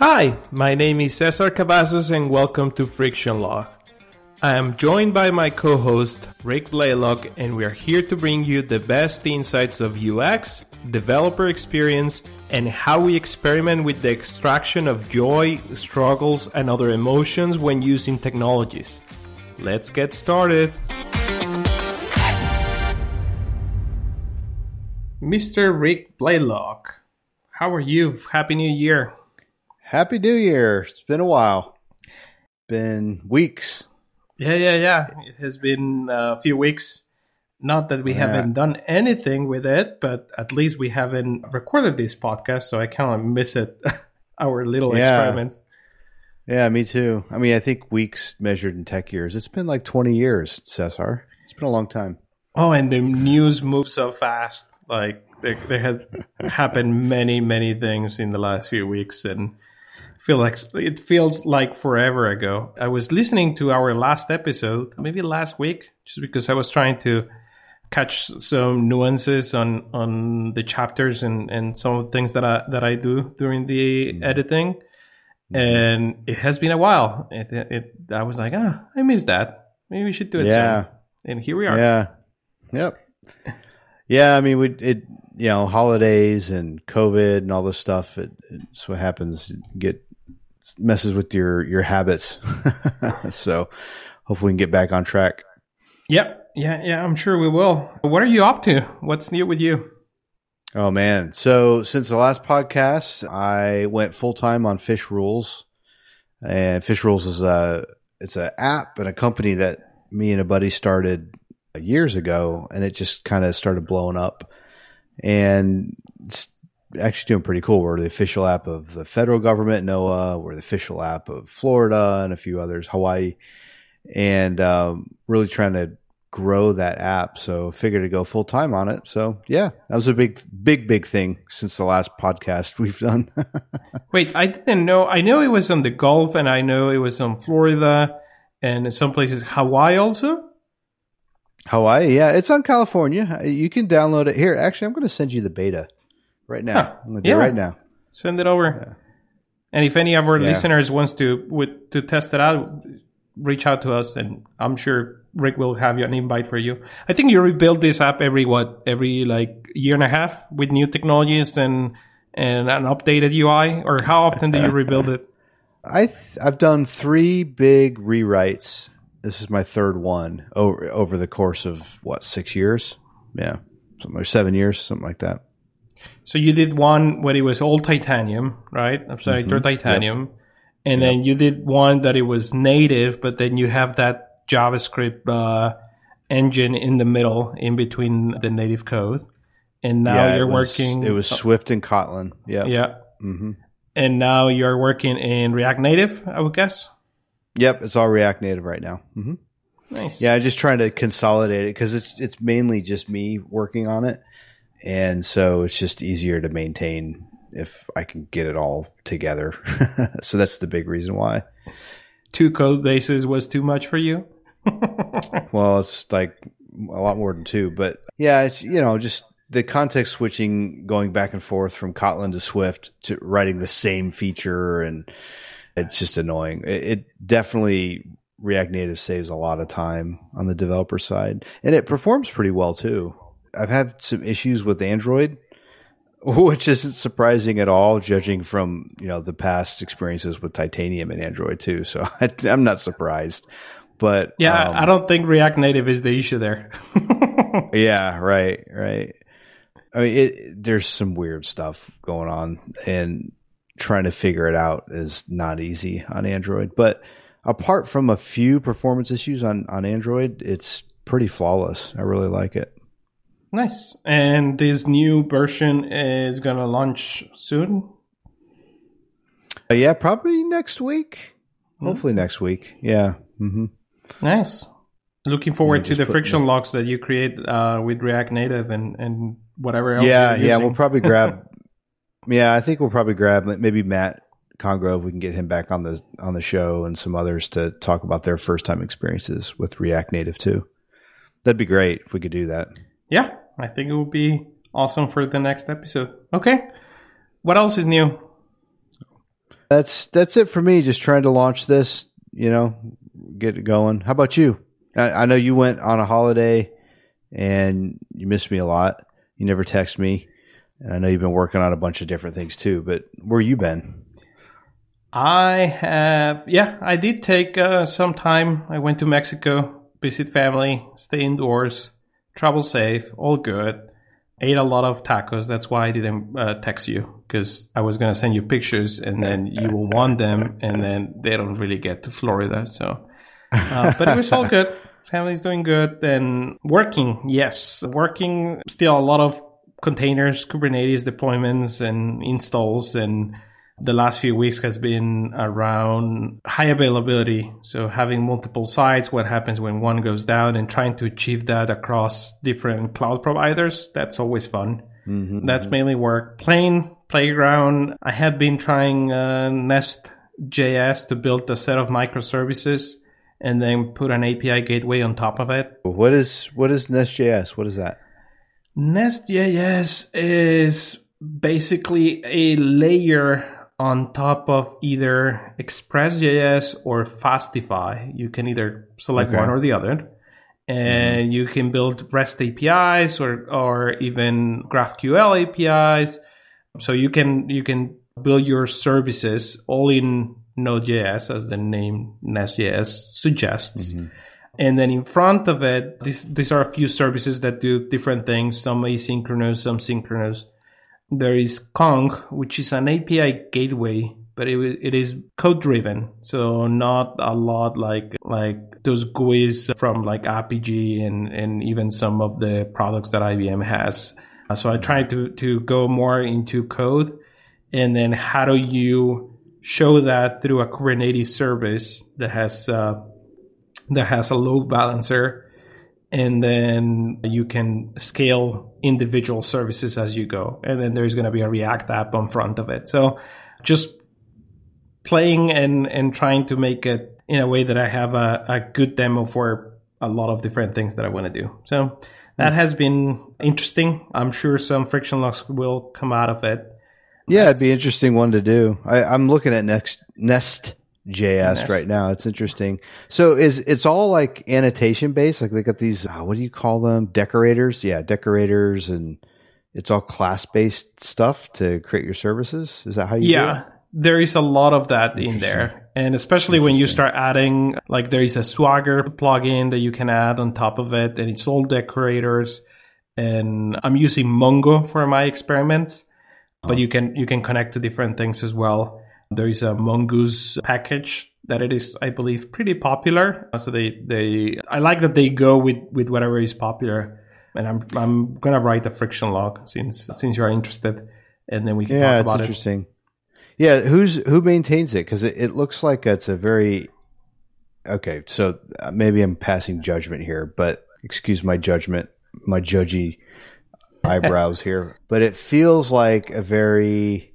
Hi, my name is Cesar Cavazos and welcome to Friction Log. I am joined by my co host, Rick Blalock, and we are here to bring you the best insights of UX, developer experience, and how we experiment with the extraction of joy, struggles, and other emotions when using technologies. Let's get started. Mr. Rick Blalock, how are you? Happy New Year. Happy New Year. It's been a while. Been weeks. Yeah, yeah, yeah. It has been a few weeks. Not that we yeah. haven't done anything with it, but at least we haven't recorded this podcast, so I kind of miss it. Our little yeah. experiments. Yeah, me too. I mean, I think weeks measured in tech years. It's been like 20 years, Cesar. It's been a long time. Oh, and the news moves so fast. Like, there, there have happened many, many things in the last few weeks, and feel like it feels like forever ago. I was listening to our last episode, maybe last week, just because I was trying to catch some nuances on on the chapters and and some of the things that I that I do during the mm-hmm. editing. Mm-hmm. And it has been a while. It, it, it I was like, ah, I missed that. Maybe we should do it yeah. soon. And here we are. Yeah. Yep. Yeah, I mean, we it you know holidays and COVID and all this stuff. It, it's what happens. You get messes with your your habits. so hopefully we can get back on track. Yep. Yeah, yeah, I'm sure we will. What are you up to? What's new with you? Oh man. So since the last podcast, I went full time on Fish Rules. And Fish Rules is a it's an app and a company that me and a buddy started years ago and it just kind of started blowing up. And actually doing pretty cool. We're the official app of the federal government, NOAA. We're the official app of Florida and a few others, Hawaii, and um, really trying to grow that app. So figured to go full time on it. So yeah, that was a big, big, big thing since the last podcast we've done. Wait, I didn't know. I know it was on the Gulf, and I know it was on Florida, and in some places Hawaii also. Hawaii, yeah, it's on California. You can download it here. Actually, I'm going to send you the beta right now. Huh. I'm gonna do yeah. it right now. Send it over. Yeah. And if any of our yeah. listeners wants to with, to test it out, reach out to us, and I'm sure Rick will have you an invite for you. I think you rebuild this app every what every like year and a half with new technologies and and an updated UI. Or how often do you rebuild it? I th- I've done three big rewrites. This is my third one over over the course of what six years? Yeah, something like seven years, something like that. So you did one where it was all titanium, right? I'm sorry, mm-hmm. titanium. Yep. And yep. then you did one that it was native, but then you have that JavaScript uh, engine in the middle, in between the native code. And now yeah, you're it was, working. It was Swift and Kotlin. Yeah. Yeah. Mm-hmm. And now you're working in React Native, I would guess. Yep, it's all React Native right now. Mm-hmm. Nice. Yeah, just trying to consolidate it because it's it's mainly just me working on it and so it's just easier to maintain if I can get it all together. so that's the big reason why. Two code bases was too much for you? well, it's like a lot more than two, but yeah, it's you know just the context switching, going back and forth from Kotlin to Swift to writing the same feature, and it's just annoying. It, it definitely React Native saves a lot of time on the developer side, and it performs pretty well too. I've had some issues with Android, which isn't surprising at all, judging from you know the past experiences with Titanium and Android too. So I, am not surprised. But yeah, um, I don't think React Native is the issue there. yeah, right, right. I mean, it, there's some weird stuff going on, and trying to figure it out is not easy on Android. But apart from a few performance issues on on Android, it's pretty flawless. I really like it. Nice. And this new version is going to launch soon? Uh, yeah, probably next week. Mm-hmm. Hopefully next week. Yeah. Mm-hmm. Nice. Looking forward to the friction logs that you create uh, with React Native and, and whatever else. Yeah, yeah. We'll probably grab. yeah, I think we'll probably grab maybe Matt Congrove. We can get him back on the on the show and some others to talk about their first time experiences with React Native too. That'd be great if we could do that yeah, I think it would be awesome for the next episode. Okay. What else is new? That's that's it for me. Just trying to launch this, you know, get it going. How about you? I, I know you went on a holiday and you missed me a lot. You never text me, and I know you've been working on a bunch of different things too. But where you been? I have, yeah, I did take uh, some time. I went to Mexico, visit family, stay indoors, travel safe, all good. Ate a lot of tacos. That's why I didn't uh, text you because I was gonna send you pictures and then you will want them, and then they don't really get to Florida. So, uh, but it was all good. Family's doing good. And working, yes, working. Still a lot of containers, Kubernetes deployments and installs and the last few weeks has been around high availability. So having multiple sites, what happens when one goes down and trying to achieve that across different cloud providers. That's always fun. Mm-hmm, That's mm-hmm. mainly work. Plain playground. I have been trying uh, Nest.js to build a set of microservices and then put an API gateway on top of it. What is what is Nest.js? What is that? Nest.js is basically a layer on top of either Express.js or Fastify. You can either select okay. one or the other. And mm-hmm. you can build REST APIs or, or even GraphQL APIs. So you can you can build your services all in Node.js, as the name Nest.js suggests. Mm-hmm. And then in front of it, these, these are a few services that do different things, some asynchronous, some synchronous there is Kong, which is an API gateway, but it, it is code driven, so not a lot like like those GUIs from like Apigee and and even some of the products that IBM has. So I try to to go more into code, and then how do you show that through a Kubernetes service that has uh, that has a load balancer and then you can scale individual services as you go. And then there's going to be a react app on front of it. So just playing and and trying to make it in a way that i have a, a good demo for a lot of different things that i want to do. So that has been interesting. I'm sure some friction logs will come out of it. Yeah That's, it'd be interesting one to do. I, i'm looking at next nest JS right now. It's interesting. So is it's all like annotation based? Like they got these uh, what do you call them? Decorators? Yeah, decorators and it's all class based stuff to create your services. Is that how you Yeah. There is a lot of that in there. And especially when you start adding like there is a Swagger plugin that you can add on top of it and it's all decorators and I'm using Mongo for my experiments, but oh. you can you can connect to different things as well. There is a Mongoose package that it is, I believe, pretty popular. So they, they, I like that they go with, with whatever is popular. And I'm, I'm gonna write a friction log since, since you're interested, and then we can yeah, talk about it's interesting. Yeah, who's who maintains it? Because it, it looks like it's a very okay. So uh, maybe I'm passing judgment here, but excuse my judgment, my judgy eyebrows here. But it feels like a very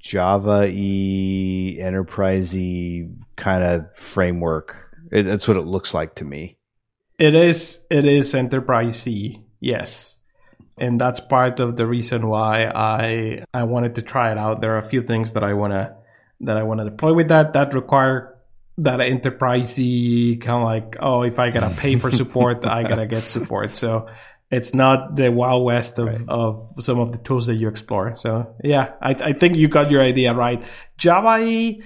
Java y enterprisey kind of framework. It, that's what it looks like to me. It is. It is enterprisey. Yes, and that's part of the reason why I I wanted to try it out. There are a few things that I wanna that I want to deploy with that that require that enterprisey kind of like oh if I gotta pay for support I gotta get support. So it's not the wild west of, right. of some of the tools that you explore. So yeah, I, I think you got your idea right. Java,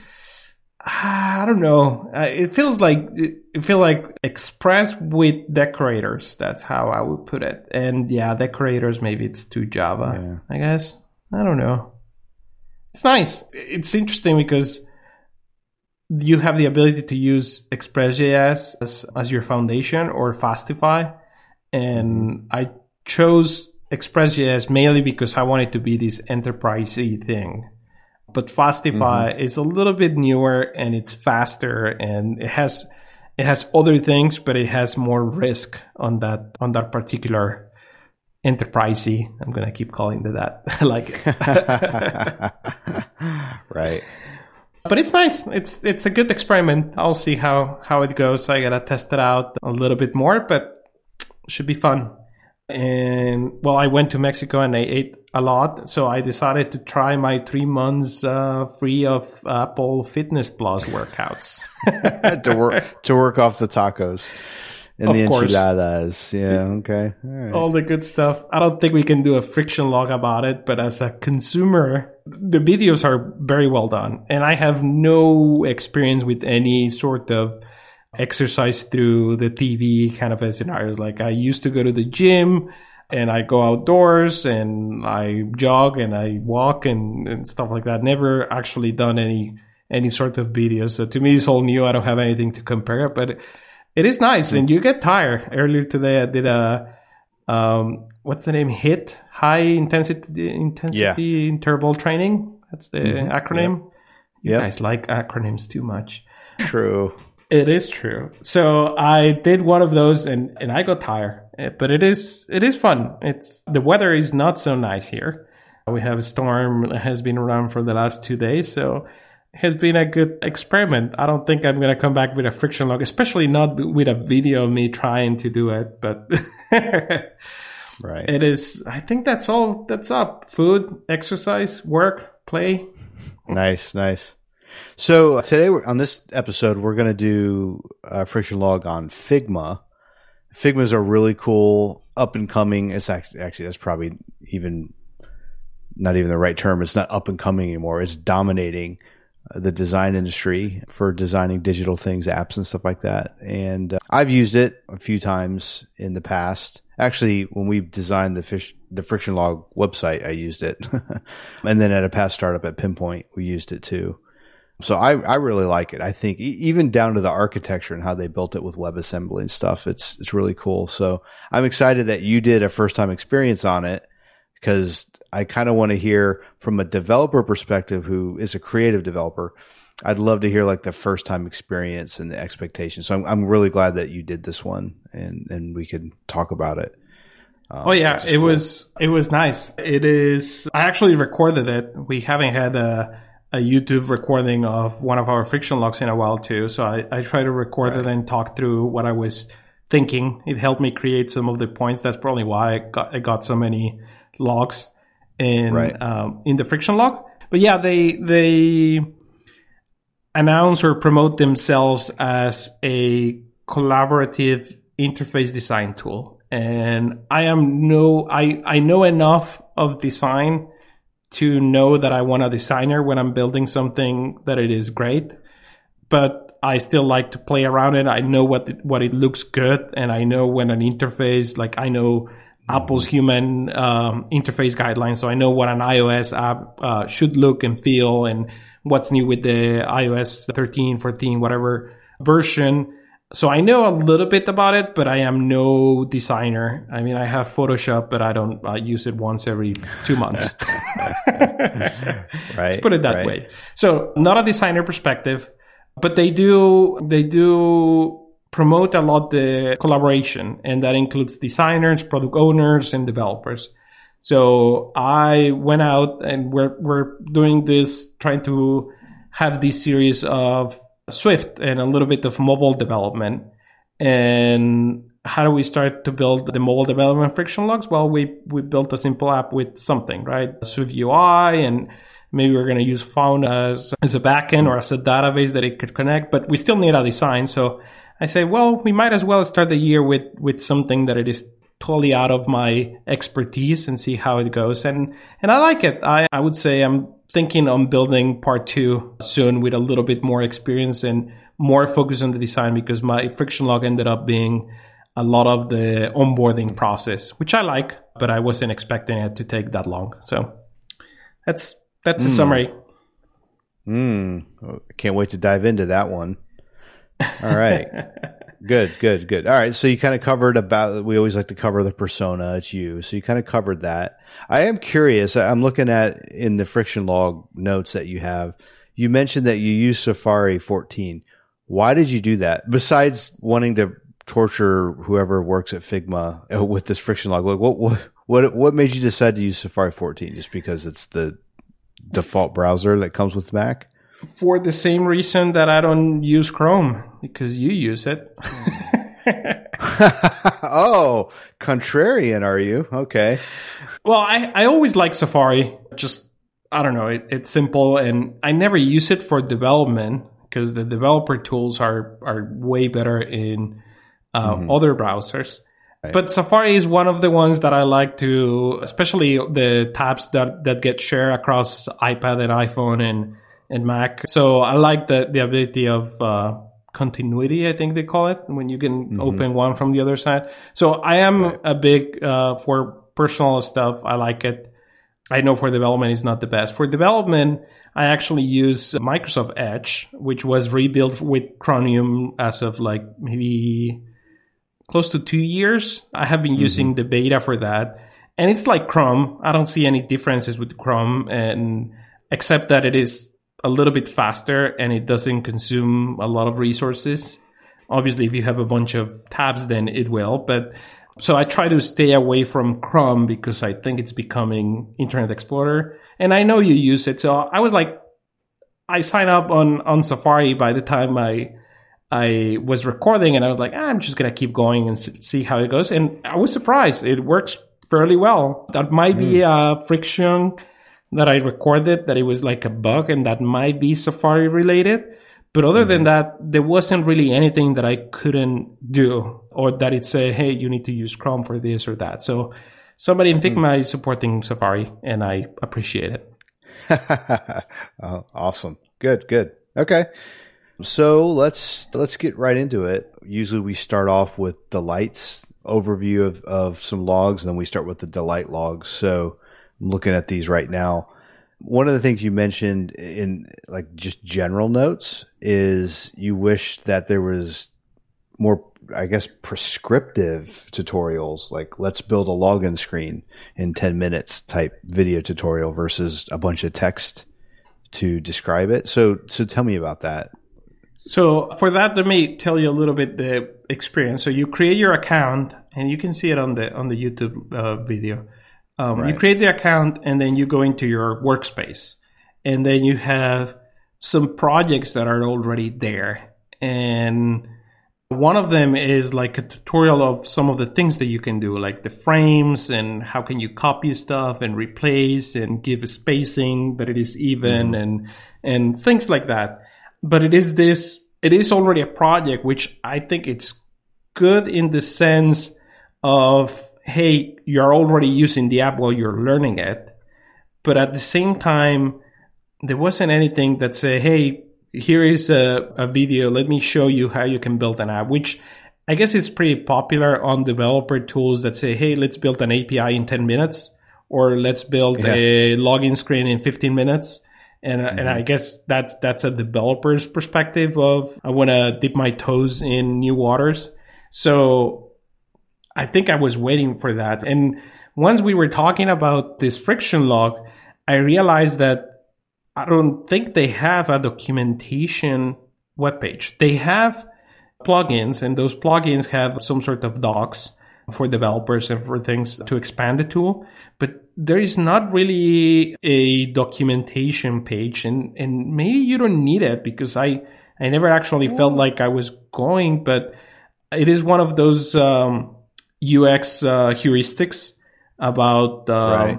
I don't know. It feels like it feels like Express with decorators. That's how I would put it. And yeah, decorators maybe it's too Java. Yeah. I guess I don't know. It's nice. It's interesting because you have the ability to use Express.js as, as your foundation or Fastify and I chose Express.js mainly because I wanted to be this enterprisey thing. But Fastify mm-hmm. is a little bit newer and it's faster and it has it has other things, but it has more risk on that on that particular enterprisey. I'm gonna keep calling it that. I like it. right. But it's nice. It's it's a good experiment. I'll see how how it goes. I gotta test it out a little bit more, but should be fun. and well, I went to Mexico and I ate a lot, so I decided to try my three months uh, free of Apple Fitness Plus workouts to work to work off the tacos and Of the course. enchiladas. Yeah, okay. All right. all the good stuff. I don't think we can do a friction log about it, but as a consumer, the videos are very well done. And I have no experience with any sort of exercise through the TV kind of a scenarios. Like I used to go to the gym and I go outdoors and I jog and I walk and, and stuff like that. Never actually done any any sort of videos. So to me, it's all new. I don't have anything to compare, but it is nice. And you get tired. Earlier today, I did a um, what's the name? HIIT, high intensity intensity interval training. That's the Mhm. acronym. You Yep. guys like acronyms too much. True. It is true. So I did one of those and, and I got tired. Eh, But it is it is fun. It's the weather is not so nice here. We have a storm that has been around for the last two days, so it has been a good experiment. I don't think I'm gonna come back with a friction log, especially not with a video of me trying to do it. But Right. it is. I think that's all. That's up. Food, exercise, work, play. Nice, nice. So today we're, on this episode, we're going to do a friction log on Figma. Figmas are really cool, up and coming. It's actually, actually that's probably even not even the right term. It's not up and coming anymore. It's dominating uh, the design industry for designing digital things, apps, and stuff like that. And uh, I've used it a few times in the past. Actually, when we designed the fish, the friction log website, I used it. and then at a past startup at Pinpoint, we used it too. So I, I really like it. I think even down to the architecture and how they built it with WebAssembly and stuff, it's it's really cool. So I'm excited that you did a first time experience on it because I kind of want to hear from a developer perspective who is a creative developer. I'd love to hear like the first time experience and the expectations. So I'm I'm really glad that you did this one and and we could talk about it. Um, Oh yeah, it cool. was it was nice. It is. I actually recorded it. We haven't had a a YouTube recording of one of our friction logs in a while too. So I I try to record it and talk through what I was thinking. It helped me create some of the points. That's probably why I got I got so many logs in Right. um, in the friction log. But yeah, they they announce or promote themselves as a collaborative interface design tool. And I am no, I, I know enough of design to know that I want a designer when I'm building something that it is great, but I still like to play around it. I know what it, what it looks good, and I know when an interface, like I know Apple's human um, interface guidelines, so I know what an iOS app uh, should look and feel, and what's new with the iOS 13, 14, whatever version. So I know a little bit about it, but I am no designer. I mean, I have Photoshop, but I don't uh, use it once every two months. right. Let's put it that right. way. So not a designer perspective, but they do they do promote a lot the collaboration, and that includes designers, product owners, and developers. So I went out and we're we're doing this, trying to have this series of Swift and a little bit of mobile development. And how do we start to build the mobile development friction logs? Well, we we built a simple app with something, right? Swift UI and maybe we're going to use Fauna as, as a backend or as a database that it could connect, but we still need a design. So I say, well, we might as well start the year with, with something that it is totally out of my expertise and see how it goes. And, and I like it. I, I would say I'm thinking on building part two soon with a little bit more experience and more focus on the design because my friction log ended up being a lot of the onboarding process, which I like, but I wasn't expecting it to take that long. So that's that's a summary. Mm, can't wait to dive into that one. All right. good, good, good. All right. So you kind of covered about, we always like to cover the persona. It's you. So you kind of covered that. I am curious. I'm looking at in the friction log notes that you have, you mentioned that you use Safari 14. Why did you do that? Besides wanting to torture whoever works at Figma uh, with this friction log, like what, what, what, what made you decide to use Safari 14? Just because it's the default browser that comes with Mac? For the same reason that I don't use Chrome because you use it. oh, contrarian, are you? Okay. Well, I, I always like Safari. Just, I don't know, it, it's simple and I never use it for development because the developer tools are, are way better in uh, mm-hmm. other browsers. Right. But Safari is one of the ones that I like to, especially the tabs that, that get shared across iPad and iPhone and, and Mac. So I like the, the ability of uh, continuity, I think they call it, when you can mm-hmm. open one from the other side. So I am right. a big uh, for personal stuff. I like it. I know for development is not the best. For development, I actually use Microsoft Edge, which was rebuilt with Chromium as of like maybe close to two years. I have been mm-hmm. using the beta for that. And it's like Chrome. I don't see any differences with Chrome and except that it is a little bit faster and it doesn't consume a lot of resources. Obviously, if you have a bunch of tabs, then it will. But so I try to stay away from Chrome because I think it's becoming Internet Explorer. And I know you use it. So I was like, I signed up on, on Safari by the time I, I was recording and I was like, ah, I'm just going to keep going and see how it goes. And I was surprised. It works fairly well. That might mm. be hmm. a friction that I recorded that it was like a bug and that might be Safari related. But other mm-hmm. than that, there wasn't really anything that I couldn't do or that it said, hey, you need to use Chrome for this or that. So somebody in Figma mm-hmm. is supporting Safari and I appreciate it. oh, awesome. Good, good. Okay. So let's let's get right into it. Usually we start off with delights overview of, of some logs, and then we start with the delight logs. So I'm looking at these right now. One of the things you mentioned in like just general notes is you wish that there was more, I guess, prescriptive tutorials, like let's build a login screen in 10 minutes type video tutorial versus a bunch of text to describe it. So, so tell me about that. So for that, let me tell you a little bit the experience. So you create your account, and you can see it on the on the YouTube uh, video. Um, right. You create the account and then you go into your workspace, and then you have some projects that are already there. And one of them is like a tutorial of some of the things that you can do, like the frames and how can you copy stuff and replace and give a spacing that it is even mm. and and things like that. But it is this it is already a project which I think it's good in the sense of hey, you're already using the app while you're learning it. But at the same time, there wasn't anything that say, hey, here is a, a video. Let me show you how you can build an app, which I guess it's pretty popular on developer tools that say, hey, let's build an API in 10 minutes or let's build yeah. a login screen in 15 minutes. And, mm-hmm. and I guess that's, that's a developer's perspective of I want to dip my toes in new waters. So I think I was waiting for that. And once we were talking about this friction log, I realized that I don't think they have a documentation webpage. They have plugins, and those plugins have some sort of docs for developers and for things to expand the tool. But there is not really a documentation page, and, and maybe you don't need it because I, I never actually felt like I was going, but it is one of those um, UX uh, heuristics about um, right.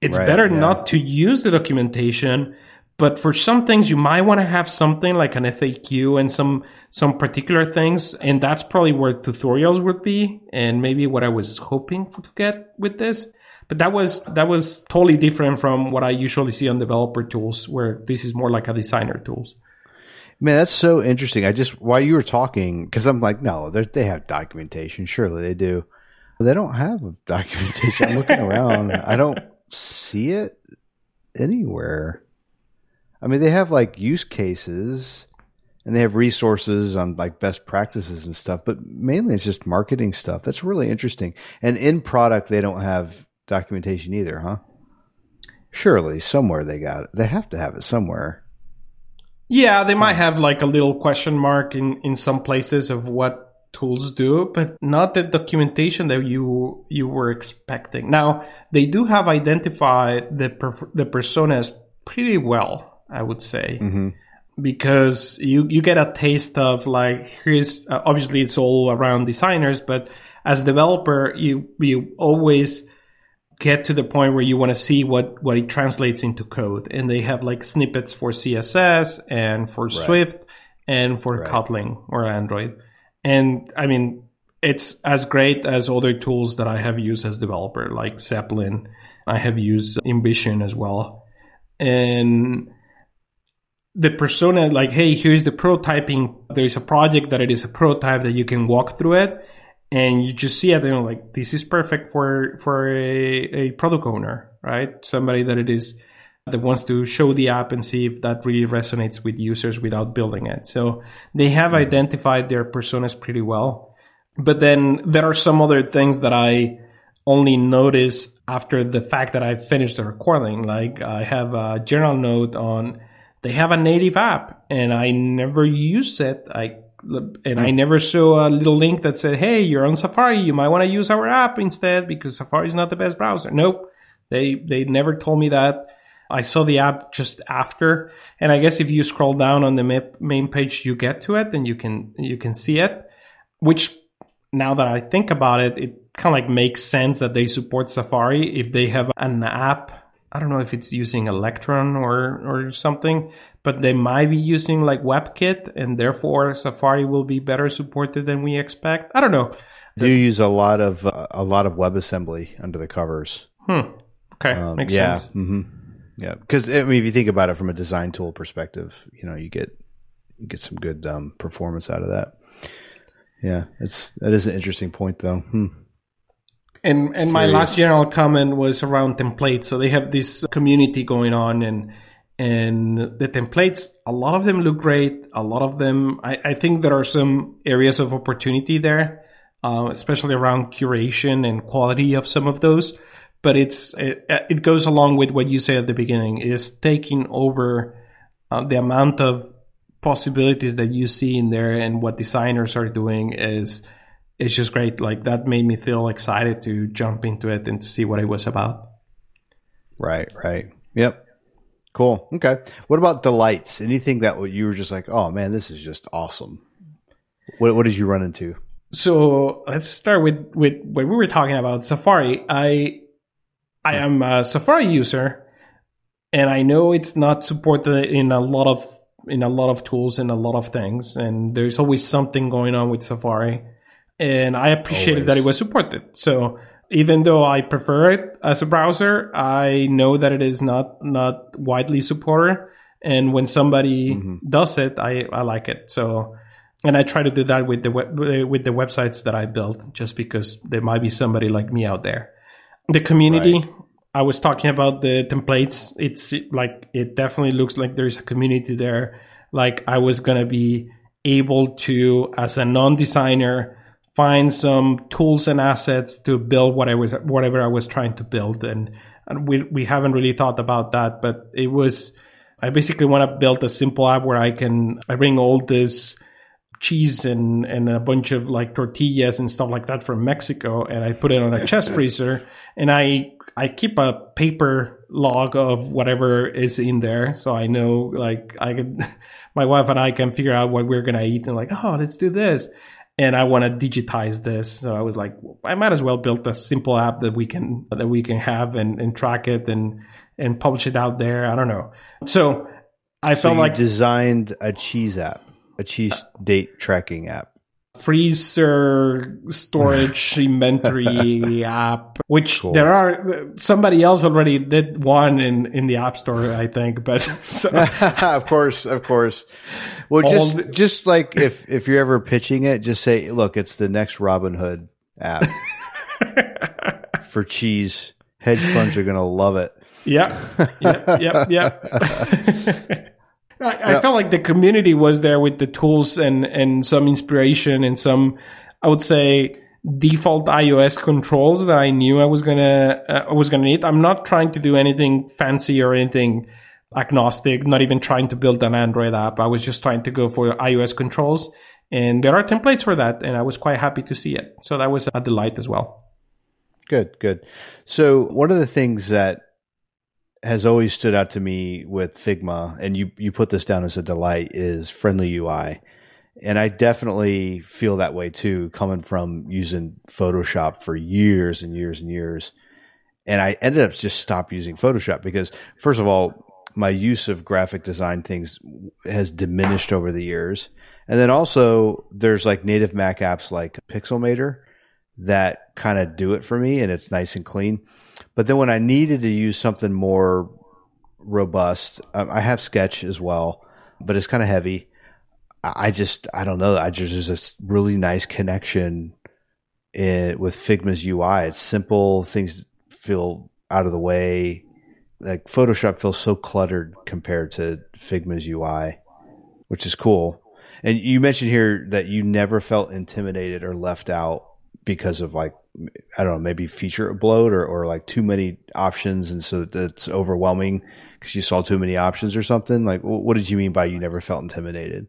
it's right, better yeah. not to use the documentation but for some things you might want to have something like an FAQ and some some particular things and that's probably where tutorials would be and maybe what I was hoping to get with this but that was that was totally different from what I usually see on developer tools where this is more like a designer tools Man, that's so interesting. I just while you were talking, because I'm like, no, they have documentation. Surely they do. They don't have documentation. I'm looking around. I don't see it anywhere. I mean, they have like use cases and they have resources on like best practices and stuff, but mainly it's just marketing stuff. That's really interesting. And in product, they don't have documentation either, huh? Surely somewhere they got it. They have to have it somewhere. Yeah, they might hmm. have like a little question mark in, in some places of what tools do, but not the documentation that you you were expecting. Now they do have identified the per, the personas pretty well, I would say. Mm-hmm. because you you get a taste of like here's uh, obviously it's all around designers, but as a developer, you you always get to the point where you want to see what what it translates into code, and they have like snippets for CSS and for right. Swift and for right. Kotlin or Android, and I mean it's as great as other tools that I have used as developer, like Zeplin. I have used InVision as well, and the persona like hey here's the prototyping. There's a project that it is a prototype that you can walk through it and you just see it and like this is perfect for for a, a product owner right? Somebody that it is that wants to show the app and see if that really resonates with users without building it so they have mm-hmm. identified their personas pretty well but then there are some other things that i only notice after the fact that i finished the recording like i have a general note on they have a native app and I never use it. I and I never saw a little link that said, "Hey, you're on Safari. You might want to use our app instead because Safari is not the best browser." Nope, they they never told me that. I saw the app just after, and I guess if you scroll down on the main page, you get to it and you can you can see it. Which now that I think about it, it kind of like makes sense that they support Safari if they have an app I don't know if it's using Electron or or something, but they might be using like WebKit, and therefore Safari will be better supported than we expect. I don't know. Do you use a lot of uh, a lot of WebAssembly under the covers? Hmm. Okay, um, makes yeah. sense. Mm-hmm. Yeah, because I mean, if you think about it from a design tool perspective, you know, you get you get some good um, performance out of that. Yeah, it's that is an interesting point, though. Hmm. And and my last general comment was around templates. So they have this community going on and and the templates, a lot of them look great. A lot of them, I, I think there are some areas of opportunity there, uh, especially around curation and quality of some of those. But it's it, it goes along with what you said at the beginning is taking over uh, the amount of possibilities that you see in there and what designers are doing is it's just great. Like that made me feel excited to jump into it and to see what it was about. Right, right. Yep. Cool. Okay. What about delights? Anything that you were just like, oh man, this is just awesome. What what did you run into? So let's start with with when we were talking about Safari. I I am a Safari user, and I know it's not supported in a lot of in a lot of tools and a lot of things, and there's always something going on with Safari and I appreciated Always. that it was supported. So even though I prefer it as a browser, I know that it is not not widely supported. And when somebody mm-hmm. does it, I, I like it. So, and I try to do that with the web, with the websites that I built, just because there might be somebody like me out there. The community, right. I was talking about the templates. It's like it definitely looks like there's a community there. Like I was gonna be able to, as a non-designer, find some tools and assets to build what I was whatever I was trying to build and, and we we haven't really thought about that but it was I basically want to build a simple app where I can I bring all this cheese and and a bunch of like tortillas and stuff like that from Mexico and I put it on a chest freezer and I I keep a paper log of whatever is in there so I know like I can my wife and I can figure out what we're gonna eat and like oh let's do this and I want to digitize this. So I was like, I might as well build a simple app that we can that we can have and, and track it and and publish it out there. I don't know. So I so felt like designed a cheese app, a cheese date tracking app. Freezer storage inventory app which cool. there are somebody else already did one in in the app store i think but so. of course of course. Well just the- just like if if you're ever pitching it just say look it's the next robinhood app. For cheese hedge funds are gonna love it. Yeah yep yep yep I, I felt like the community was there with the tools and and some inspiration and some, I would say, default iOS controls that I knew I was gonna uh, I was gonna need. I'm not trying to do anything fancy or anything agnostic. Not even trying to build an Android app. I was just trying to go for iOS controls, and there are templates for that, and I was quite happy to see it. So that was a delight as well. Good, good. So one of the things that has always stood out to me with Figma, and you you put this down as a delight, is friendly UI. And I definitely feel that way too, coming from using Photoshop for years and years and years. And I ended up just stop using Photoshop because, first of all, my use of graphic design things has diminished over the years. And then also, there's like native Mac apps like Pixelmator that kind of do it for me, and it's nice and clean. But then when I needed to use something more robust, um, I have Sketch as well, but it's kind of heavy. I just, I don't know. I just, there's this really nice connection in, with Figma's UI. It's simple. Things feel out of the way. Like Photoshop feels so cluttered compared to Figma's UI, which is cool. And you mentioned here that you never felt intimidated or left out because of like I don't know, maybe feature bloat or, or like too many options, and so that's overwhelming because you saw too many options or something. Like, what did you mean by you never felt intimidated?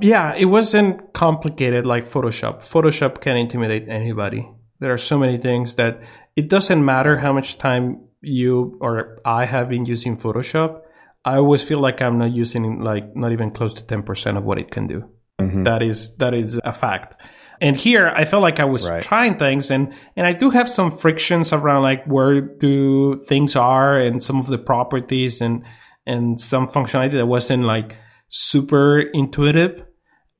Yeah, it wasn't complicated like Photoshop. Photoshop can intimidate anybody. There are so many things that it doesn't matter how much time you or I have been using Photoshop. I always feel like I'm not using like not even close to 10% of what it can do. Mm-hmm. That is that is a fact. And here I felt like I was right. trying things and, and I do have some frictions around like where do things are and some of the properties and, and some functionality that wasn't like super intuitive.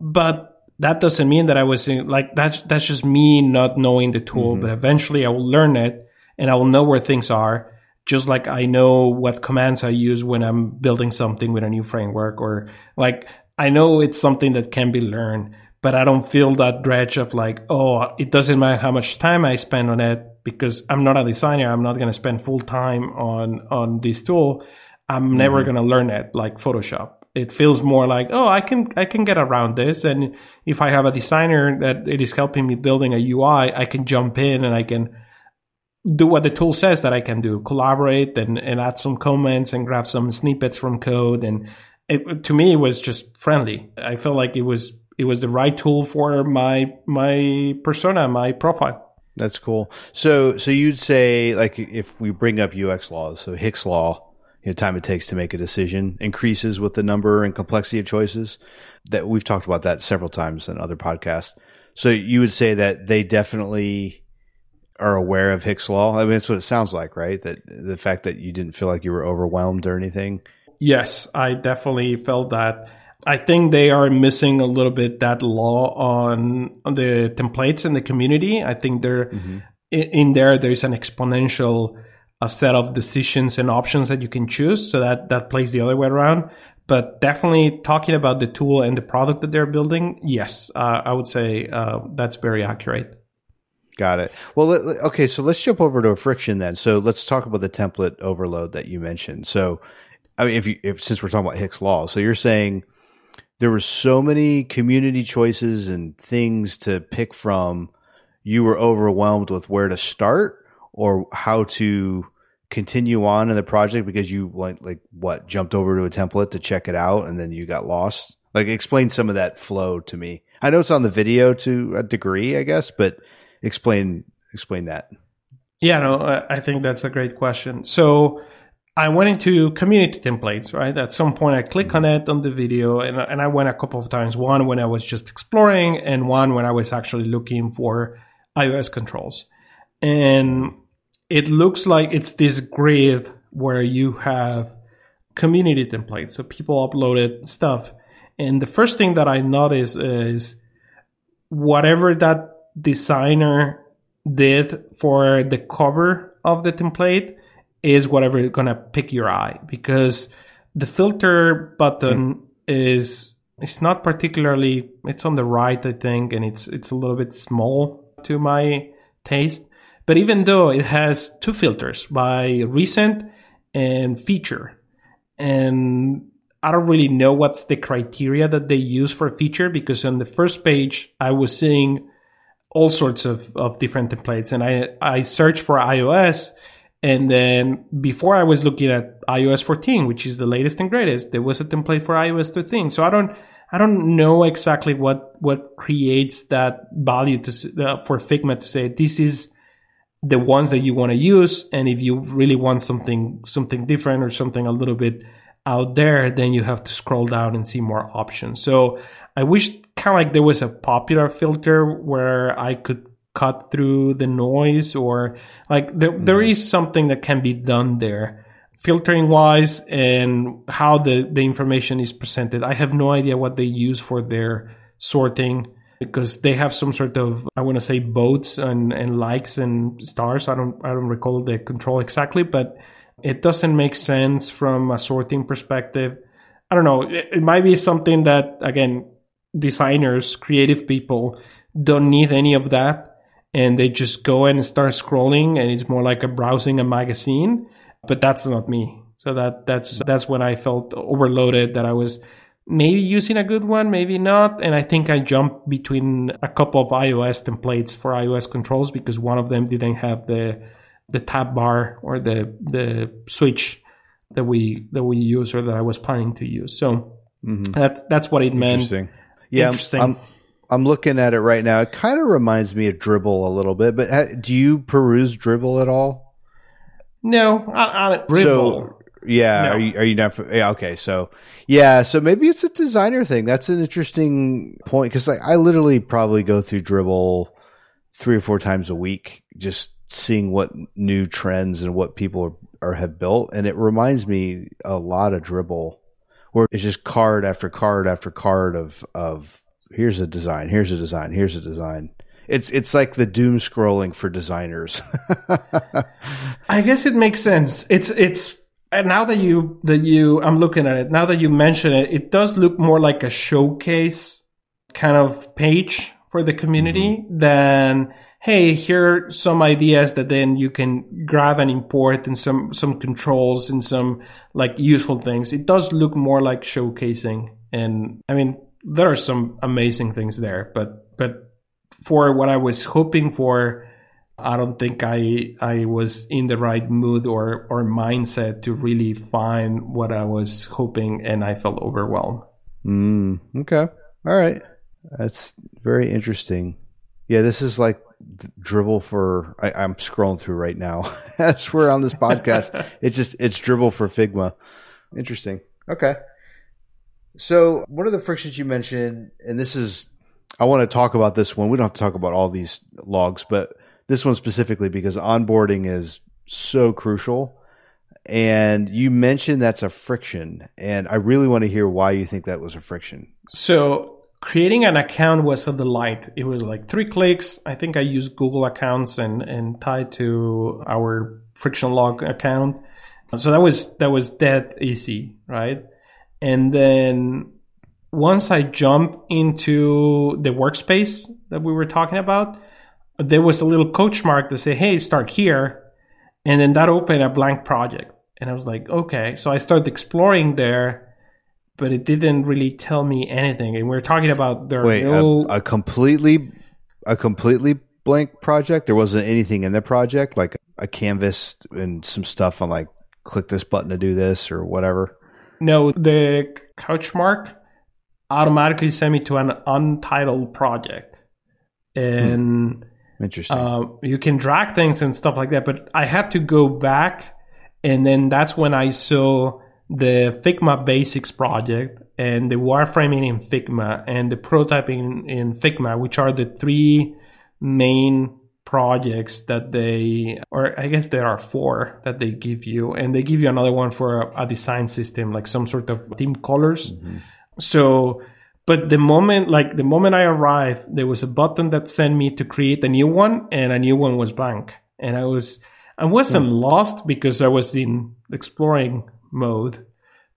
But that doesn't mean that I was in, like, that's, that's just me not knowing the tool, mm-hmm. but eventually I will learn it and I will know where things are. Just like I know what commands I use when I'm building something with a new framework or like I know it's something that can be learned but I don't feel that dredge of like, oh, it doesn't matter how much time I spend on it because I'm not a designer. I'm not going to spend full time on on this tool. I'm mm-hmm. never going to learn it like Photoshop. It feels more like, oh, I can I can get around this, and if I have a designer that it is helping me building a UI, I can jump in and I can do what the tool says that I can do, collaborate and, and add some comments and grab some snippets from code. And it, to me, it was just friendly. I felt like it was it was the right tool for my my persona, my profile. That's cool. So so you'd say like if we bring up UX laws, so Hick's law, you know, time it takes to make a decision increases with the number and complexity of choices. That we've talked about that several times in other podcasts. So you would say that they definitely are aware of Hick's law. I mean, that's what it sounds like, right? That the fact that you didn't feel like you were overwhelmed or anything. Yes, I definitely felt that I think they are missing a little bit that law on, on the templates in the community. I think they're mm-hmm. in, in, there. There's an exponential a set of decisions and options that you can choose, so that that plays the other way around. But definitely talking about the tool and the product that they're building, yes, uh, I would say uh, that's very accurate. Got it. Well, okay, so let's jump over to a friction then. So let's talk about the template overload that you mentioned. So, I mean, if you if since we're talking about Hick's law, so you're saying there were so many community choices and things to pick from. You were overwhelmed with where to start or how to continue on in the project because you went like what jumped over to a template to check it out and then you got lost. Like explain some of that flow to me. I know it's on the video to a degree, I guess, but explain explain that. Yeah, no, I think that's a great question. So I went into community templates, right? At some point, I click mm-hmm. on it on the video, and, and I went a couple of times. One when I was just exploring, and one when I was actually looking for iOS controls. And it looks like it's this grid where you have community templates. So people uploaded stuff. And the first thing that I noticed is whatever that designer did for the cover of the template is whatever gonna pick your eye because the filter button mm. is it's not particularly it's on the right I think and it's it's a little bit small to my taste but even though it has two filters by recent and feature and I don't really know what's the criteria that they use for feature because on the first page I was seeing all sorts of, of different templates and I, I searched for iOS and then before I was looking at iOS 14, which is the latest and greatest, there was a template for iOS 13. So I don't, I don't know exactly what, what creates that value to, uh, for Figma to say this is the ones that you want to use. And if you really want something something different or something a little bit out there, then you have to scroll down and see more options. So I wish kind of like there was a popular filter where I could cut through the noise or like there, mm. there is something that can be done there filtering wise and how the, the information is presented. I have no idea what they use for their sorting because they have some sort of I want to say votes and, and likes and stars. I don't I don't recall the control exactly, but it doesn't make sense from a sorting perspective. I don't know. It, it might be something that again designers, creative people don't need any of that and they just go and start scrolling and it's more like a browsing a magazine but that's not me so that that's that's when i felt overloaded that i was maybe using a good one maybe not and i think i jumped between a couple of ios templates for ios controls because one of them didn't have the the tab bar or the the switch that we that we use or that i was planning to use so mm-hmm. that's that's what it meant yeah Interesting. I'm, I'm looking at it right now. It kind of reminds me of Dribbble a little bit, but do you peruse Dribbble at all? No, I, I Dribbble. So, yeah, no. are you are you not? Yeah, okay. So yeah, so maybe it's a designer thing. That's an interesting point because like I literally probably go through Dribbble three or four times a week, just seeing what new trends and what people are, are have built, and it reminds me a lot of Dribbble, where it's just card after card after card of of here's a design, here's a design, here's a design. It's it's like the doom scrolling for designers. I guess it makes sense. It's it's and now that you that you I'm looking at it now that you mention it, it does look more like a showcase kind of page for the community mm-hmm. than hey here are some ideas that then you can grab and import and some some controls and some like useful things. It does look more like showcasing and I mean there are some amazing things there, but but for what I was hoping for, I don't think I I was in the right mood or or mindset to really find what I was hoping, and I felt overwhelmed. Mm, okay, all right, that's very interesting. Yeah, this is like dribbble for I, am scrolling through right now as we're on this podcast. it's just it's dribbble for Figma. Interesting. Okay. So one of the frictions you mentioned, and this is, I want to talk about this one. We don't have to talk about all these logs, but this one specifically because onboarding is so crucial. And you mentioned that's a friction, and I really want to hear why you think that was a friction. So creating an account was a delight. It was like three clicks. I think I used Google accounts and and tied to our friction log account. So that was that was dead easy, right? And then once I jump into the workspace that we were talking about, there was a little coach mark to say, hey, start here. And then that opened a blank project. And I was like, okay. So I started exploring there, but it didn't really tell me anything. And we are talking about there Wait, no- a, a completely a completely blank project? There wasn't anything in the project, like a canvas and some stuff on like click this button to do this or whatever. No, the coach mark automatically sent me to an untitled project. And hmm. interesting. Uh, you can drag things and stuff like that, but I had to go back and then that's when I saw the Figma Basics project and the wireframing in Figma and the prototyping in Figma, which are the three main projects that they, or I guess there are four that they give you, and they give you another one for a, a design system, like some sort of team colors. Mm-hmm. So, but the moment, like the moment I arrived, there was a button that sent me to create a new one, and a new one was blank, and I was, I wasn't mm-hmm. lost because I was in exploring mode,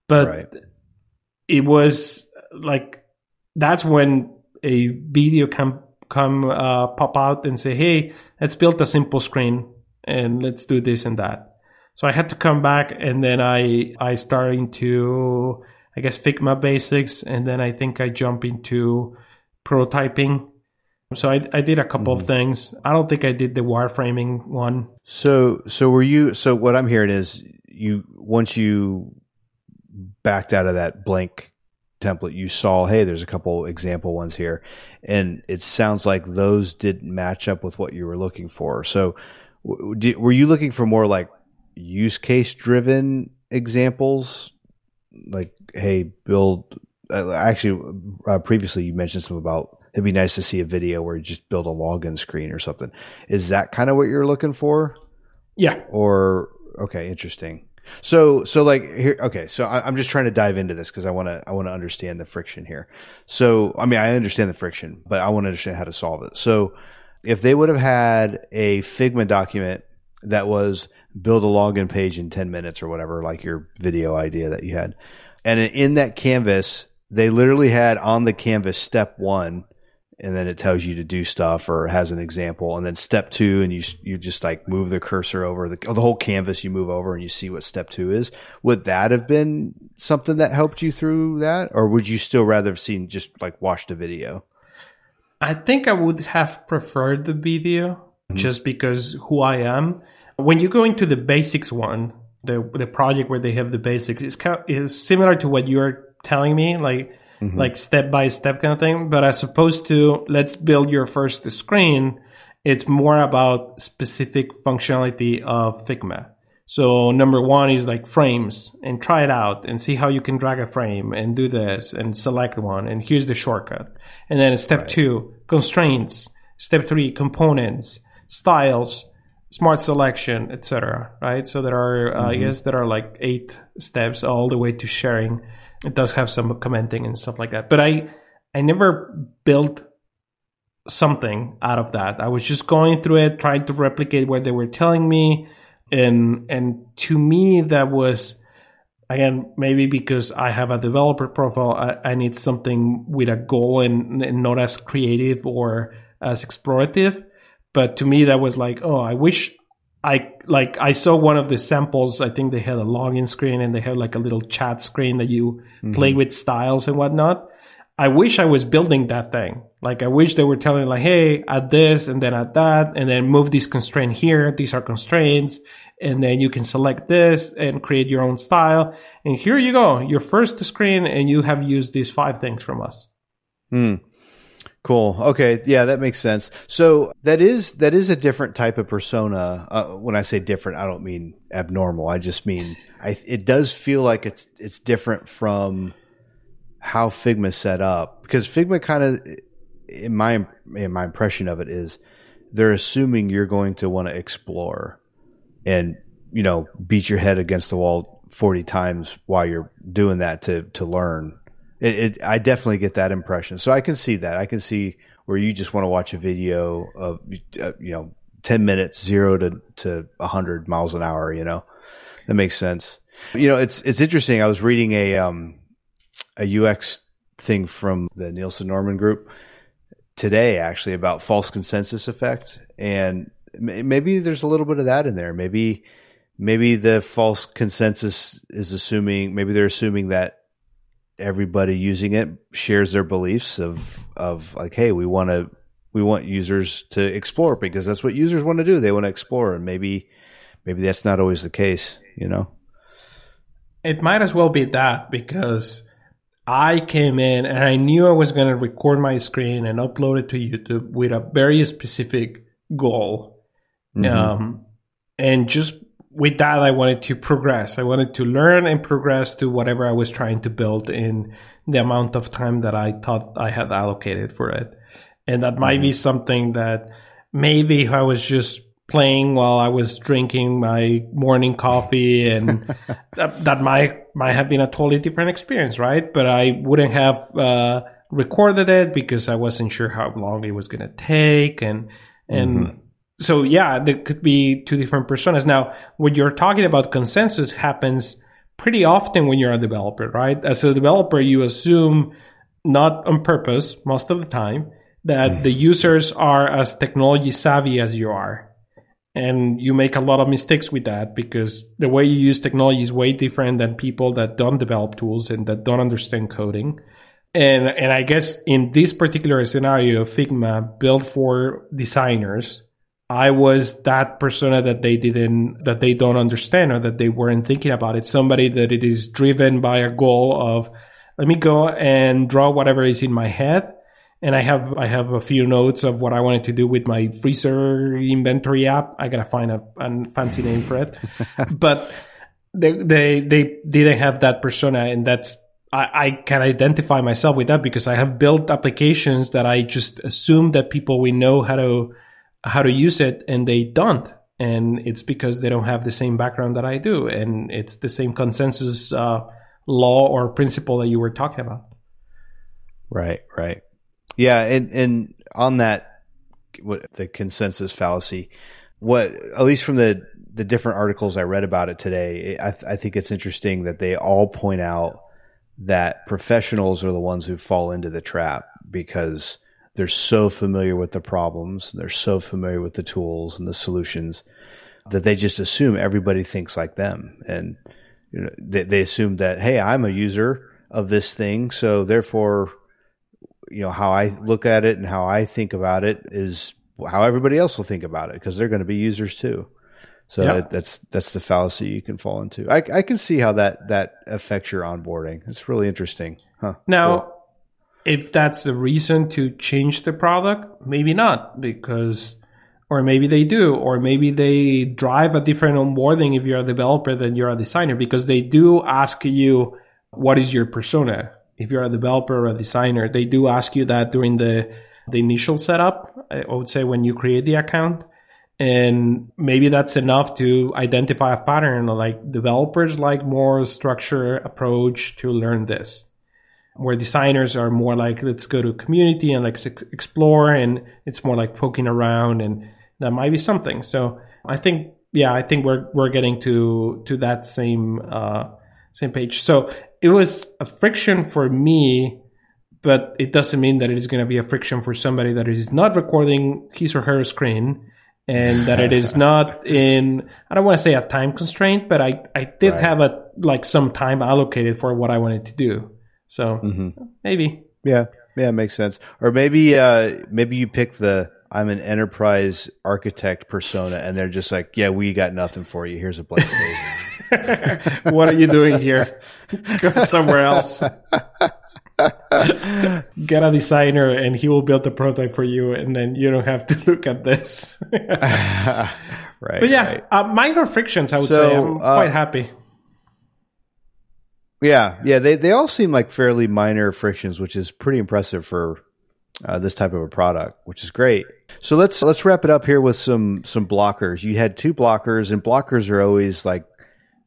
but right. it was like that's when a video can come uh, pop out and say, "Hey, let's build a simple screen and let's do this and that." So I had to come back, and then I I started to I guess Figma basics, and then I think I jump into prototyping. So I, I did a couple mm-hmm. of things. I don't think I did the wireframing one. So so were you? So what I'm hearing is you once you backed out of that blank template, you saw, hey, there's a couple example ones here, and it sounds like those didn't match up with what you were looking for. So, w- were you looking for more like use case driven examples? Like, hey, build. Uh, actually, uh, previously you mentioned something about it'd be nice to see a video where you just build a login screen or something. Is that kind of what you're looking for? Yeah. Or okay, interesting. So so like here okay, so I, am just trying to dive into this because I want to I want to understand the friction here. So I mean I understand the friction, but I want to understand how to solve it. So if they would have had a Figma document that was build a login page in 10 minutes or whatever, like your video idea that you had, and in that canvas, they literally had on the canvas step one and then it tells you to do stuff or has an example. And then step two and you you just like move the cursor over the, the whole canvas you move over and you see what step two is. Would that have been something that helped you through that? Or would you still rather have seen just like watched a video? I think i would have preferred the video mm-hmm. just because who i am. When you go into the basics one the the project where they have the basics is kind of, is similar to what you're telling me. Like mm-hmm. like step by step kind of thing. But as opposed to let's build your first screen, it's more about specific functionality of Figma. So number one is like frames and try it out and see how you can drag a frame and do this and select one and here's the shortcut. And then step right. two, constraints. Step three, components, styles, smart selection, etc. Right? So there are, mm-hmm. uh, I guess, there are like eight steps all the way to sharing it does have some commenting and stuff like that. But I I never built something out of that. I was just going through it, trying to replicate what they were telling me, and and to me that was again maybe because I have a developer profile, I, I need something with a goal and, and not as creative or as explorative. But to me, that was like, oh, I wish I like I saw one of the samples. I think they had a login screen and they had like a little chat screen that you mm-hmm. play with styles and whatnot. I wish I was building that thing. Like I wish they were telling like, hey, add this and then add that and then move this constraint here. These are constraints. And then you can select this and create your own style. And here you go, your first screen and you have used these five things from us. Hmm. Cool. Okay. Yeah, that makes sense. So that is that is a different type of persona. Uh, when I say different, I don't mean abnormal. I just mean I, it does feel like it's it's different from how Figma set up because Figma kind of in my in my impression of it is they're assuming you're going to want to explore and you know beat your head against the wall 40 times while you're doing that to to learn it, it, I definitely get that impression. So I can see that. I can see where you just want to watch a video of, uh, you know, 10 minutes, zero to, to 100 miles an hour, you know, that makes sense. You know, it's, it's interesting. I was reading a, um, a UX thing from the Nielsen Norman group today, actually, about false consensus effect. And maybe there's a little bit of that in there. Maybe, maybe the false consensus is assuming, maybe they're assuming that everybody using it shares their beliefs of of like, hey, we want to we want users to explore because that's what users want to do. They want to explore, and maybe maybe that's not always the case. You know, it might as well be that because I came in and I knew I was going to record my screen and upload it to YouTube with a very specific goal. Mm-hmm. Um, and just with that, I wanted to progress. I wanted to learn and progress to whatever I was trying to build in the amount of time that I thought I had allocated for it. And that might be mm-hmm. something that maybe I was just playing while I was drinking my morning coffee and that, that, might might have been a totally different experience, right? But I wouldn't have uh, recorded it because I wasn't sure how long it was going to take and and mm-hmm so yeah, there could be two different personas. Now, what you're talking about consensus happens pretty often when you're a developer, right? As a developer, you assume not on purpose most of the time that mm. the users are as technology savvy as you are. And you make a lot of mistakes with that because the way you use technology is way different than people that don't develop tools and that don't understand coding. And and I guess in this particular scenario, Figma built for designers I was that persona that they didn't, that they don't understand or that they weren't thinking about. It's somebody that it is driven by a goal of, let me go and draw whatever is in my head and I have I have a few notes of what I wanted to do with my freezer inventory app. I gotta find a, a fancy name for it, but they, they they didn't have that persona, and that's I, I can identify myself with that because I have built applications that I just assume that people we know how to how to use it, and they don't, and it's because they don't have the same background that I do, and it's the same consensus uh, law or principle that you were talking about. Right, right. Yeah, and and on that, what the consensus fallacy, what at least from the the different articles I read about it today, I, th- I think it's interesting that they all point out that professionals are the ones who fall into the trap because they're so familiar with the problems, they're so familiar with the tools and the solutions that they just assume everybody thinks like them, and you know, they, they assume that hey, I'm a user of this thing, so therefore you know how I look at it and how I think about it is how everybody else will think about it because they're going to be users too. So yep. that's that's the fallacy you can fall into. I, I can see how that that affects your onboarding. It's really interesting. Huh. Now, cool. If that's the reason to change the product, maybe not because or maybe they do or maybe they drive a different onboarding if you're a developer than you're a designer because they do ask you what is your persona if you're a developer or a designer, they do ask you that during the the initial setup. I would say when you create the account, and maybe that's enough to identify a pattern. Like developers like more structured approach to learn this, where designers are more like let's go to community and like explore, and it's more like poking around, and that might be something. So I think yeah, I think we're we're getting to to that same uh, same page. So it was a friction for me, but it doesn't mean that it is going to be a friction for somebody that is not recording his or her screen and that it is not in I don't want to say a time constraint, but I I did right. have a like some time allocated for what I wanted to do. So mm-hmm. maybe. Yeah. Yeah, makes sense. Or maybe uh maybe you pick the I'm an enterprise architect persona and they're just like, "Yeah, we got nothing for you. Here's a blank page." what are you doing here? Go somewhere else. Get a designer and he will build the prototype for you, and then you don't have to look at this. right. But yeah, right. Uh, minor frictions, I would so, say. I'm uh, quite happy. Yeah, yeah, they they all seem like fairly minor frictions, which is pretty impressive for uh, this type of a product, which is great. So let's let's wrap it up here with some some blockers. You had two blockers, and blockers are always like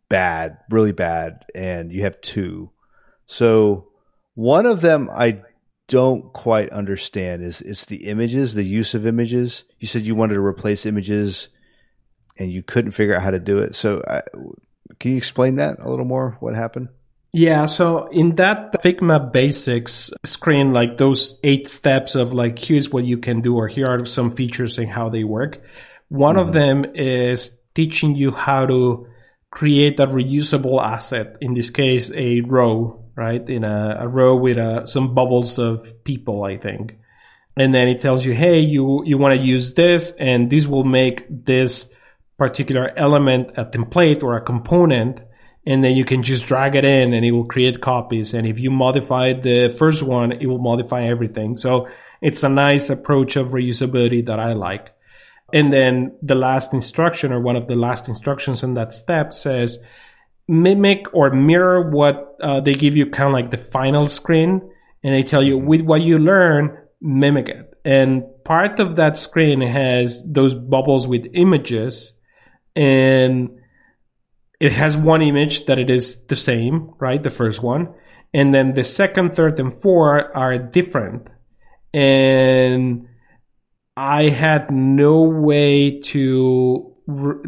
bad, really bad, and you have two. So one of them I don't quite understand is it's the images, the use of images. You said you wanted to replace images and you couldn't figure out how to do it. So I, can you explain that a little more? What happened? Yeah, so in that Figma basics screen, like those eight steps of like, here's what you can do, or here are some features and how they work. One mm-hmm. of them is teaching you how to create a reusable asset. In this case, a row, right? In a, a row with uh, some bubbles of people, I think. And then it tells you, hey, you, you want to use this and this will make this particular element a template or a component. And then you can just drag it in and it will create copies. And if you modify the first one, it will modify everything. So it's a nice approach of reusability that I like. And then the last instruction or one of the last instructions in that step says mimic or mirror what uh, they give you kind of like the final screen. And they tell you with what you learn, mimic it. And part of that screen has those bubbles with images and it has one image that it is the same, right? The first one. And then the second, third, and four are different. And I had no way to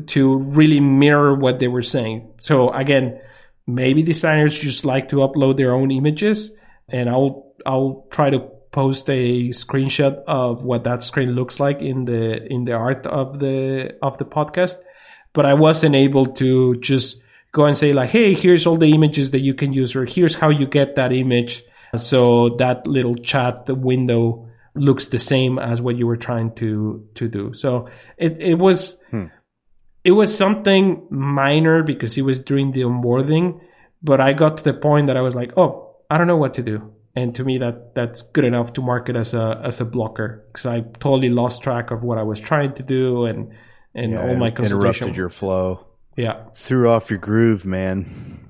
to really mirror what they were saying. So again, maybe designers just like to upload their own images, and I'll I'll try to post a screenshot of what that screen looks like in the in the art of the of the podcast. But I wasn't able to just go and say like, hey, here's all the images that you can use, or here's how you get that image. So that little chat window looks the same as what you were trying to to do. So it it was hmm. it was something minor because it was during the onboarding, but I got to the point that I was like, oh, I don't know what to do. and to me that that's good enough to mark it as a as a blocker because I totally lost track of what I was trying to do and and Yeah, all my interrupted your flow, yeah threw off your groove, man.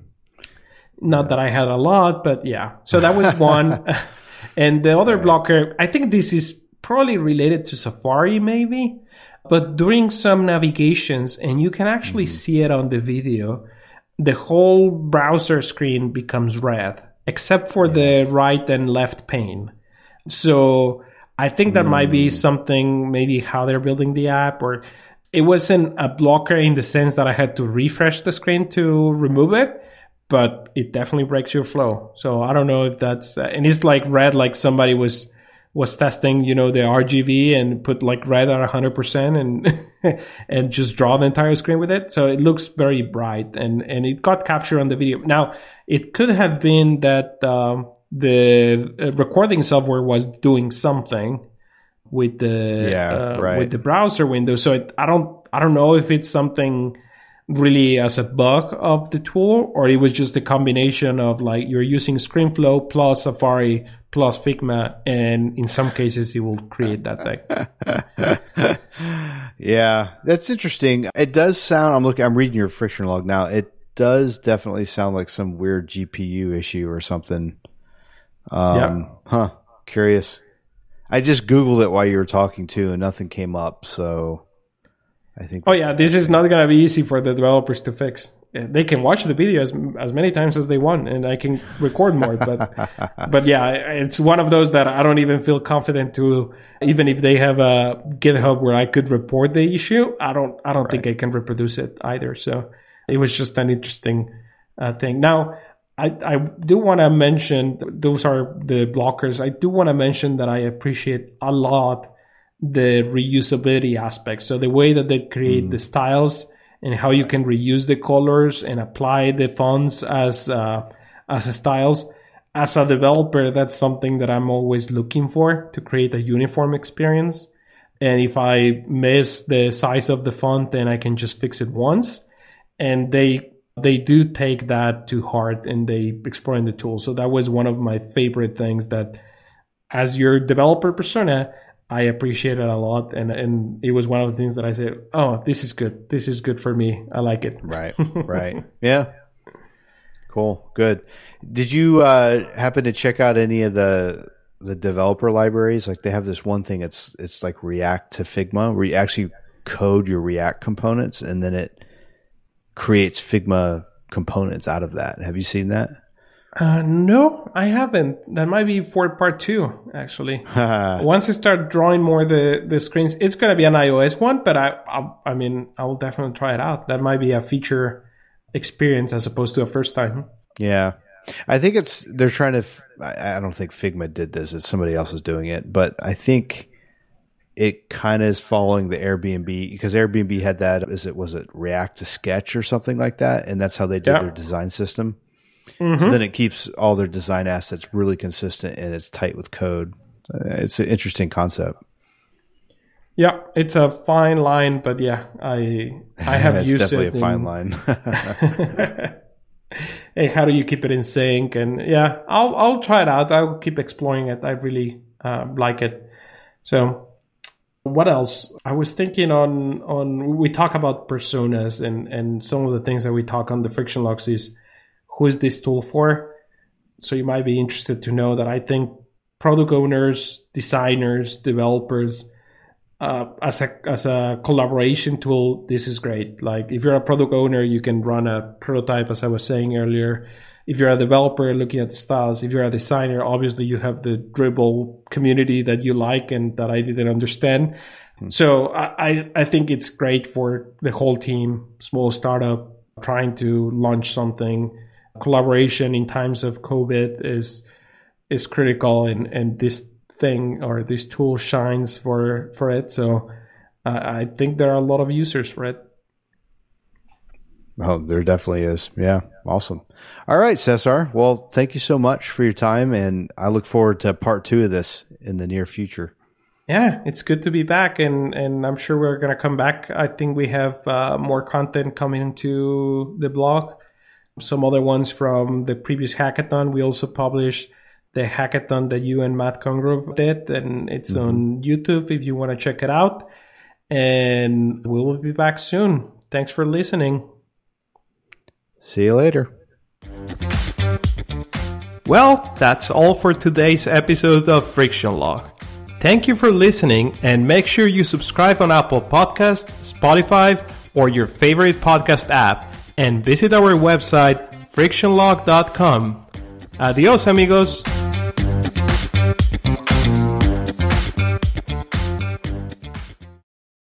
not that I had a lot, but yeah. So that was one. and the other blocker, I think this is probably related to Safari, maybe. But during some navigations, and you can actually mm-hmm. see it on the video, the whole browser screen becomes red, except for the right and left pane. So I think that might be mm. something, maybe how they're building the app, or it wasn't a blocker in the sense that I had to refresh the screen to remove it but it definitely breaks your flow. So I don't know if that's uh, and it's like red, like somebody was was testing, you know, the RGB and put like red at hundred percent and and just draw the entire screen with it. So it looks very bright and and it got captured on the video. Now it could have been that um, the recording software was doing something with the Yeah, uh, right. with the browser window. So it, I don't I don't know if it's something really as a bug of the tool or it was just a combination of like you're using ScreenFlow plus Safari plus Figma and in some cases it will create that thing. yeah, that's interesting. It does sound. I'm looking. I'm reading your friction log now. It does definitely sound like some weird GPU issue or something. Um, Huh. Curious. I just googled it while you were talking too, and nothing came up. So I think. Oh yeah, this is not going to be easy for the developers to fix. They can watch the video as, as many times as they want, and I can record more. But but yeah, it's one of those that I don't even feel confident to. Even if they have a GitHub where I could report the issue, I don't I don't think I can reproduce it either. So it was just an interesting uh, thing. Now I I do want to mention those are the blockers. I do want to mention that I appreciate a lot the reusability aspect. So the way that they create the styles and how you can reuse the colors and apply the fonts as uh, as styles. As a developer, that's something that I'm always looking for to create a uniform experience. And if I miss the size of the font, then I can just fix it once. And they they do take that to heart and they explore in the tool. So that was one of my favorite things that as your developer persona, I appreciate it a lot. And and it was one of the things that I said, Oh, this is good. This is good for me. I like it. Right. Right. yeah. Cool. Good. Did you uh, happen to check out any of the the developer libraries? Like they have this one thing. It's it's like React to Figma, where you actually code your React components, and then it creates Figma components out of that. Have you seen that? Uh, no, I haven't. That might be for part two, actually. Once I start drawing more the, the screens, it's going to be an iOS one, but I, I, I mean, I will definitely try it out. That might be a feature experience as opposed to a first time. Yeah. I think it's they're trying to. f- I I don't think Figma did this. It's somebody else is doing it, but I think it kind of is following the Airbnb because Airbnb had that. Is it was it React to Sketch or something like that, and that's how they did Yeah. their design system. Mhm. So then it keeps all their design assets really consistent and it's tight with code. Uh, It's an interesting concept. Yeah, it's a fine line, but yeah, I I have used definitely it. Definitely a fine in- line. hey, how do you keep it in sync? And yeah, I'll I'll try it out. I'll keep exploring it. I really uh, like it. So, what else? I was thinking on on we talk about personas and and some of the things that we talk on the friction logs is who is this tool for? So you might be interested to know that I think product owners, designers, developers uh, as a as a collaboration tool, this is great. Like if you're a product owner, you can run a prototype, as I was saying earlier. If you're a developer looking at the styles, if you're a designer, obviously you have the dribbble community that you like and that I didn't understand. Hmm. So I, I think it's great for the whole team, small startup trying to launch something. Collaboration in times of COVID is is critical and and this thing or this tool shines for for it so I I think there are a lot of users for it Oh, there definitely is. Yeah. Awesome. All right, Cesar. Well, thank you so much for your time. And I look forward to part two of this in the near future. yeah it's good to be back and and i'm sure we're going to come back i think we have uh, more content coming into the blog some other ones from the previous hackathon we also published the hackathon that you and Matt Congrove did, and it's mm-hmm. on YouTube if you want to check it out. And we will be back soon. Thanks for listening. See you later. Well, that's all for today's episode of Friction Log. Thank you for listening and make sure you subscribe on Apple Podcast, Spotify, or your favorite podcast app and visit our website frictionlog.com. Adios amigos.